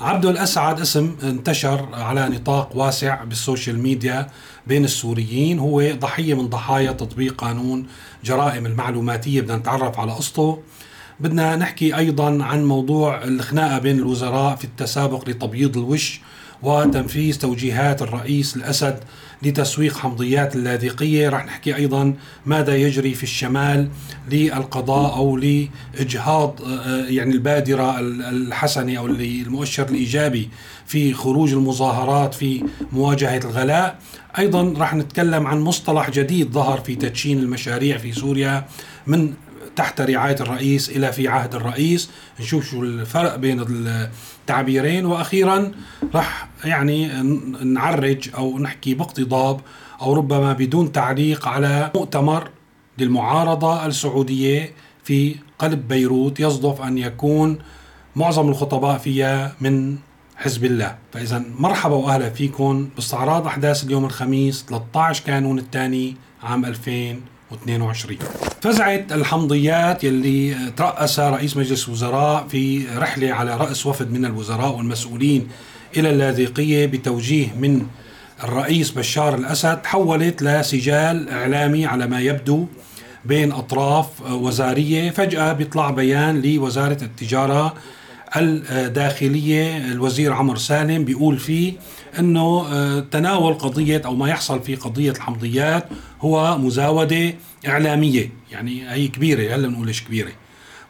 عبده الأسعد اسم انتشر على نطاق واسع بالسوشيال ميديا بين السوريين. هو ضحية من ضحايا تطبيق قانون جرائم المعلوماتية. بدنا نتعرف على قصته. بدنا نحكي أيضا عن موضوع الخناقة بين الوزراء في التسابق لتبييض الوش. وتنفيذ توجيهات الرئيس الأسد لتسويق حمضيات اللاذقية. رح نحكي أيضا ماذا يجري في الشمال للقضاء أو لإجهاض آه، يعني البادرة الحسنة أو المؤشر الإيجابي في خروج المظاهرات في مواجهة الغلاء. أيضا رح نتكلم عن مصطلح جديد ظهر في تدشين المشاريع في سوريا من تحت رعاية الرئيس إلى في عهد الرئيس. نشوف شو الفرق بين التعبيرين. وأخيرا رح يعني نعرج أو نحكي باقتضاب أو ربما بدون تعليق على مؤتمر للمعارضة السعودية في قلب بيروت يصدف أن يكون معظم الخطباء فيها من حزب الله. فإذا مرحبا وأهلا فيكم باستعراض أحداث اليوم الخميس 13 كانون الثاني عام 2000 2022 فزعت الحمضيات يلي ترأس رئيس مجلس الوزراء في رحلة على رأس وفد من الوزراء والمسؤولين إلى اللاذقية بتوجيه من الرئيس بشار الأسد تحولت لسجال إعلامي على ما يبدو بين أطراف وزارية. فجأة بيطلع بيان لوزارة التجارة الداخلية الوزير عمر سالم بيقول فيه إنه آه، تناول قضية أو ما يحصل في قضية الحمضيات هو مزاودة إعلامية يعني هي كبيرة هلا نقولش كبيرة.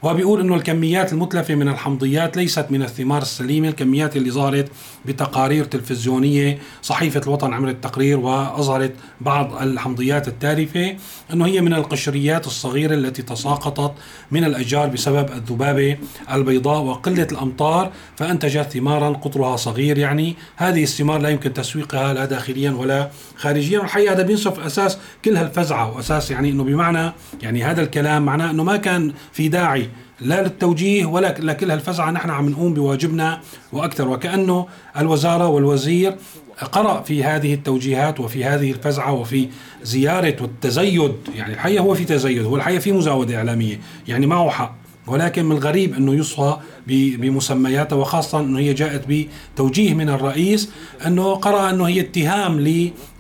وبيقول إنه الكميات المتلفة من الحمضيات ليست من الثمار السليمة، الكميات اللي ظهرت بتقارير تلفزيونية، صحيفة الوطن عملت تقرير وأظهرت بعض الحمضيات التالفة إنه هي من القشريات الصغيرة التي تساقطت من الأشجار بسبب الذبابة البيضاء وقلة الأمطار فأنتجت ثمارا قطرها صغير يعني. هذه الثمار لا يمكن تسويقها لا داخليا ولا خارجيا. والحقيقة هذا بينصف أساس كل هالفزعة وأساس يعني إنه بمعنى يعني هذا الكلام معناه إنه ما كان في داعي لا للتوجيه ولا لكل هالفزعة نحن عم نقوم بواجبنا وأكثر. وكأنه الوزارة والوزير قرأ في هذه التوجيهات وفي هذه الفزعة وفي زيارة والتزيد. يعني الحقيقة هو في تزيد هو الحقيقة في مزاودة إعلامية. يعني معه حق. ولكن من الغريب أنه يصفى بمسمياتها وخاصة أنه هي جاءت بتوجيه من الرئيس أنه قرأ أنه هي اتهام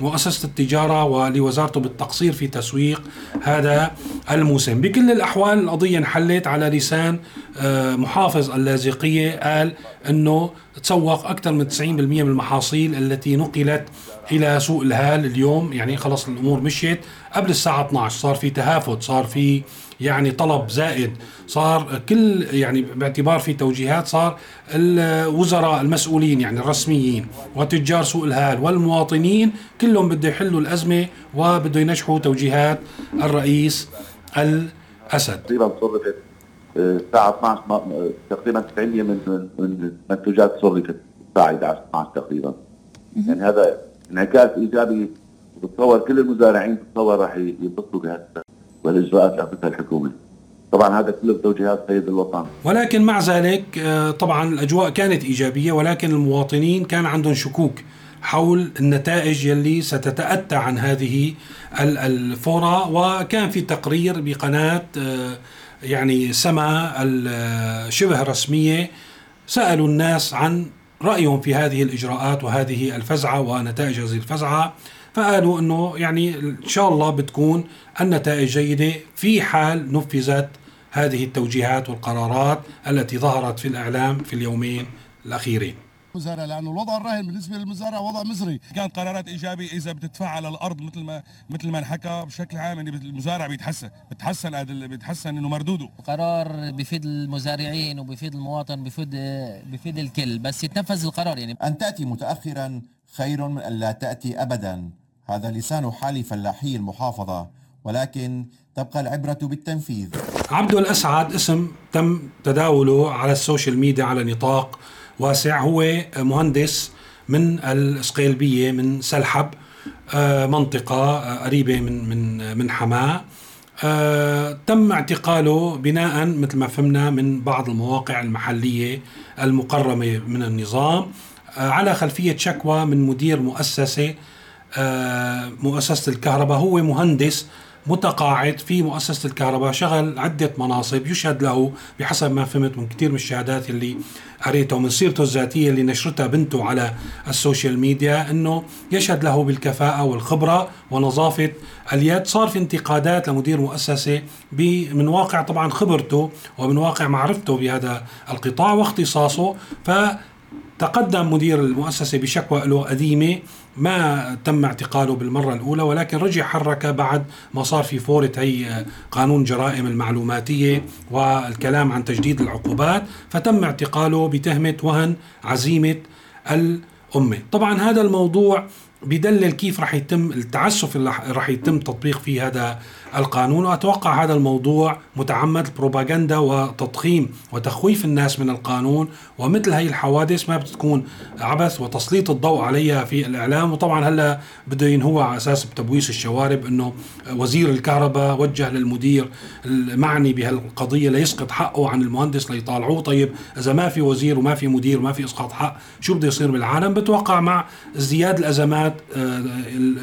لمؤسسه التجارة ولوزارته بالتقصير في تسويق هذا الموسم، بكل الأحوال القضية انحلت على لسان آه، محافظ اللاذقية قال أنه تسوق أكثر من 90% من المحاصيل التي نقلت إلى سوق الهال اليوم. يعني خلص الأمور مشيت. قبل الساعة 12 صار في تهافت صار في يعني طلب زائد. صار كل يعني باعتبار في توجيهات صار الوزراء المسؤولين يعني الرسميين وتجار سوق الهال والمواطنين كلهم بده يحلوا الأزمة وبده ينجحوا توجيهات الرئيس الأسد. تقريبا صرفت الساعة 12 تقريبا 90% من من منتوجات صرفت الساعة 11 12 تقريبا. يعني هذا انعكاس إيجابي بتصور كل المزارعين بتصور راح ينبسطوا بهذا والإجراءات اللي اخذتها الحكومة. طبعا هذا كله بتوجيهات سيد الوطن. ولكن مع ذلك آه، طبعا الأجواء كانت إيجابية ولكن المواطنين كان عندهم شكوك حول النتائج يلي ستتأتى عن هذه الفورة وكان في تقرير بقناة آه، يعني سما الشبه رسمية سألوا الناس عن رأيهم في هذه الإجراءات وهذه الفزعة ونتائج هذه الفزعة. فقالوا إنه يعني إن شاء الله بتكون النتائج جيدة في حال نفذت هذه التوجيهات والقرارات التي ظهرت في الإعلام في اليومين الأخيرين. المزارع لأنه الوضع الراهن بالنسبة للمزارع وضع مزري، كان قرارات إيجابية إذا بتدفع على الأرض مثل ما مثل ما انحكى بشكل عام يعني المزارع بيتحسن، بتحسن بيتحسن إنه مردوده. قرار بيفيد المزارعين وبيفيد المواطن بيفيد بيفيد الكل، بس يتنفذ القرار يعني. أن تأتي متاخرا خير من أن لا تأتي ابدا. هذا لسان حال فلاحي المحافظة ولكن تبقى العبرة بالتنفيذ. عبدو الأسعد اسم تم تداوله على ال social media على نطاق واسع. هو مهندس من الإسقيلبية من سلحب آه، منطقة آه، قريبة من من من حماة. آه، تم اعتقاله بناء مثل ما فهمنا من بعض المواقع المحلية المقرمة من النظام على خلفية شكوى من مدير مؤسسة آه، مؤسسة الكهرباء. هو مهندس متقاعد في مؤسسة الكهرباء شغل عدة مناصب يشهد له بحسب ما فهمت من كثير من الشهادات اللي قريتها ومن سيرته الذاتية اللي نشرتها بنته على ال social media إنه يشهد له بالكفاءة والخبرة ونظافة اليد. صار في انتقادات لمدير مؤسسة من واقع طبعا خبرته ومن واقع معرفته بهذا القطاع واختصاصه. ف تقدم مدير المؤسسة بشكوى له قديمة ما تم اعتقاله بالمرة الأولى ولكن رجع حرك بعد ما صار في فورة هي قانون جرائم المعلوماتية والكلام عن تجديد العقوبات فتم اعتقاله بتهمة وهن عزيمة الأمة. طبعا هذا الموضوع بدلل كيف رح يتم التعسف اللي رح يتم تطبيق فيه هذا القانون واتوقع هذا الموضوع متعمد البروباغندا وتضخيم وتخويف الناس من القانون ومثل هي الحوادث ما بتكون عبث وتسليط الضوء عليها في الإعلام. وطبعا هلأ بده ينهوا على أساس بتبويس الشوارب إنه وزير الكهرباء وجه للمدير المعني بهالقضية ليسقط حقه عن المهندس ليطالعوه. طيب إذا ما في وزير وما في مدير وما في إسقاط حق شو بده يصير بالعالم؟ بتوقع مع ازدياد الأزمات آه،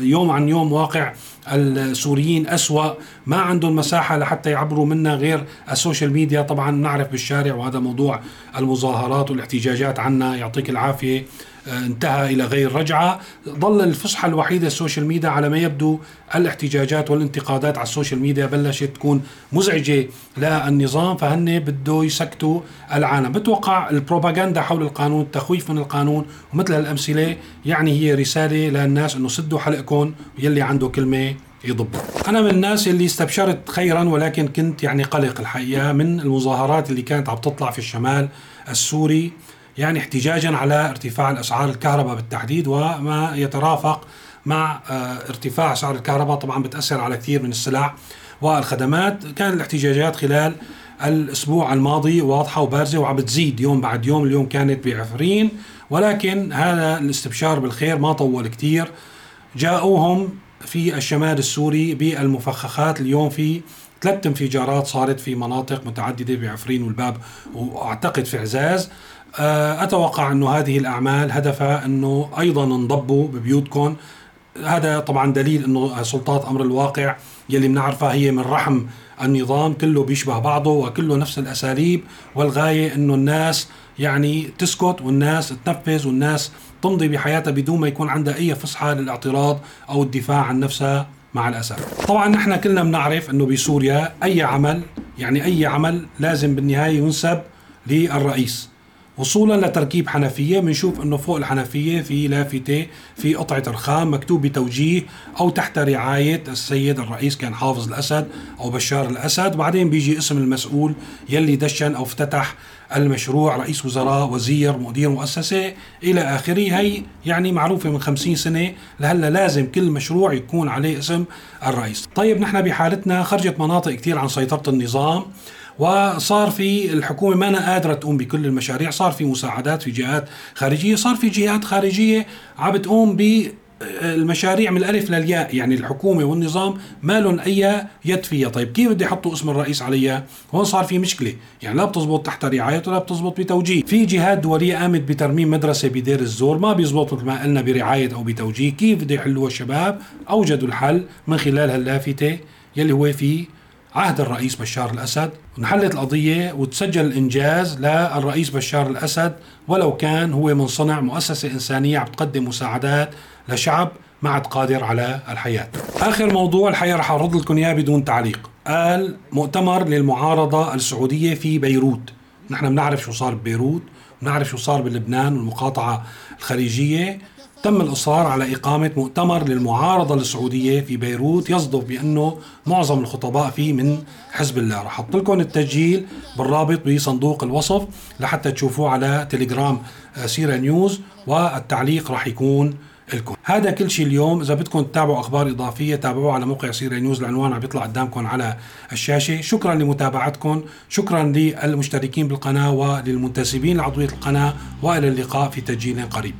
يوم عن يوم واقع السوريين أسوأ ما عندهم مساحة لحتى يعبروا منها غير ال social media. طبعا نعرف بالشارع وهذا موضوع المظاهرات والاحتجاجات عنا يعطيك العافية. آه، انتهى إلى غير رجعة. ظل الفسحة الوحيدة ال social media على ما يبدو الاحتجاجات والانتقادات على ال social media بلشت تكون مزعجة للنظام فهن بده يسكتوا العالم. بتوقع البروباغندا حول القانون التخويف من القانون ومثل هالأمثلة يعني هي رسالة للناس إنه سدوا حلقكم يلي عنده كلمة. يضب. أنا من الناس اللي استبشرت خيرا ولكن كنت يعني قلق الحقيقة من المظاهرات اللي كانت عم تطلع في الشمال السوري يعني احتجاجا على ارتفاع الأسعار الكهرباء بالتحديد وما يترافق مع آه، ارتفاع أسعار الكهرباء. طبعا بتأثر على كثير من السلع والخدمات. كان الاحتجاجات خلال الأسبوع الماضي واضحة وبارزة وعم بتزيد يوم بعد يوم. اليوم كانت بعفرين ولكن هذا الاستبشار بالخير ما طول كثير. جاءوهم في الشمال السوري بالمفخخات اليوم في ثلاث انفجارات صارت في مناطق متعددة بعفرين والباب وأعتقد في عزاز آه، أتوقع أنه هذه الأعمال هدفها أنه أيضا انضبوا ببيوتكم. هذا طبعا دليل أنه سلطات أمر الواقع يلي بنعرفها هي من رحم النظام كله بيشبه بعضه وكله نفس الأساليب والغاية أنه الناس يعني تسكت والناس تنفذ والناس تمضي بحياتها بدون ما يكون عندها أي فسحة للاعتراض أو الدفاع عن نفسها مع الأسف. طبعا نحن كلنا بنعرف إنه بسوريا أي عمل يعني أي عمل لازم بالنهاية ينسب للرئيس. وصولا لتركيب حنفية بنشوف إنه فوق الحنفية في لافتة في قطعة رخام مكتوب بتوجيه أو تحت رعاية السيد الرئيس كان حافظ الأسد أو بشار الأسد. وبعدين بيجي اسم المسؤول يلي دشن أو افتتح المشروع رئيس وزراء وزير مدير مؤسسة إلى آخره. هي يعني معروفة من خمسين سنة لهلأ لازم كل مشروع يكون عليه اسم الرئيس. طيب نحن بحالتنا خرجت مناطق كثير عن سيطرة النظام. وصار في الحكومة ما أنا قادرة تقوم بكل المشاريع. صار في مساعدات في جهات خارجية صار في جهات خارجية عم بتقوم ب المشاريع من الألف للياء. يعني الحكومة والنظام ما لهم أي يد فيها. طيب كيف بدي يحطوا اسم الرئيس عليها؟ هون صار في مشكلة. يعني لا بتزبط تحت رعايته ولا بتزبط بتوجيه. في جهات دولية قامت بترميم مدرسة بدير الزور. ما بيزبط مثل ما قلنا برعاية أو بتوجيه. كيف بده يحلوها الشباب؟ أوجدوا الحل من خلال هاللافتة يلي هو في عهد الرئيس بشار الأسد انحلت القضية وتسجل الانجاز للرئيس بشار الأسد ولو كان هو من صنع مؤسسة إنسانية عم تقدم مساعدات لشعب ما عاد قادر على الحياة. آخر موضوع الحقيقة رح ارد لكم إياه بدون تعليق. قال مؤتمر للمعارضة السعودية في بيروت. نحن بنعرف شو صار ببيروت، بنعرف شو صار بلبنان والمقاطعة الخليجية تم الإصرار على إقامة مؤتمر للمعارضة السعودية في بيروت يصدف بأنه معظم الخطباء فيه من حزب الله. رح أحط لكم التسجيل بالرابط بصندوق الوصف لحتى تشوفوه على تليجرام آه، سيرة نيوز والتعليق رح يكون لكم. هذا كل شيء اليوم. إذا بدكم تتابعوا أخبار إضافية تابعوها على موقع سيرة نيوز العنوان عم بيطلع قدامكم على الشاشة. شكرا لمتابعتكم. شكرا للمشتركين بالقناة وللمنتسبين لعضوية القناة. وإلى اللقاء في تسجيل قريب.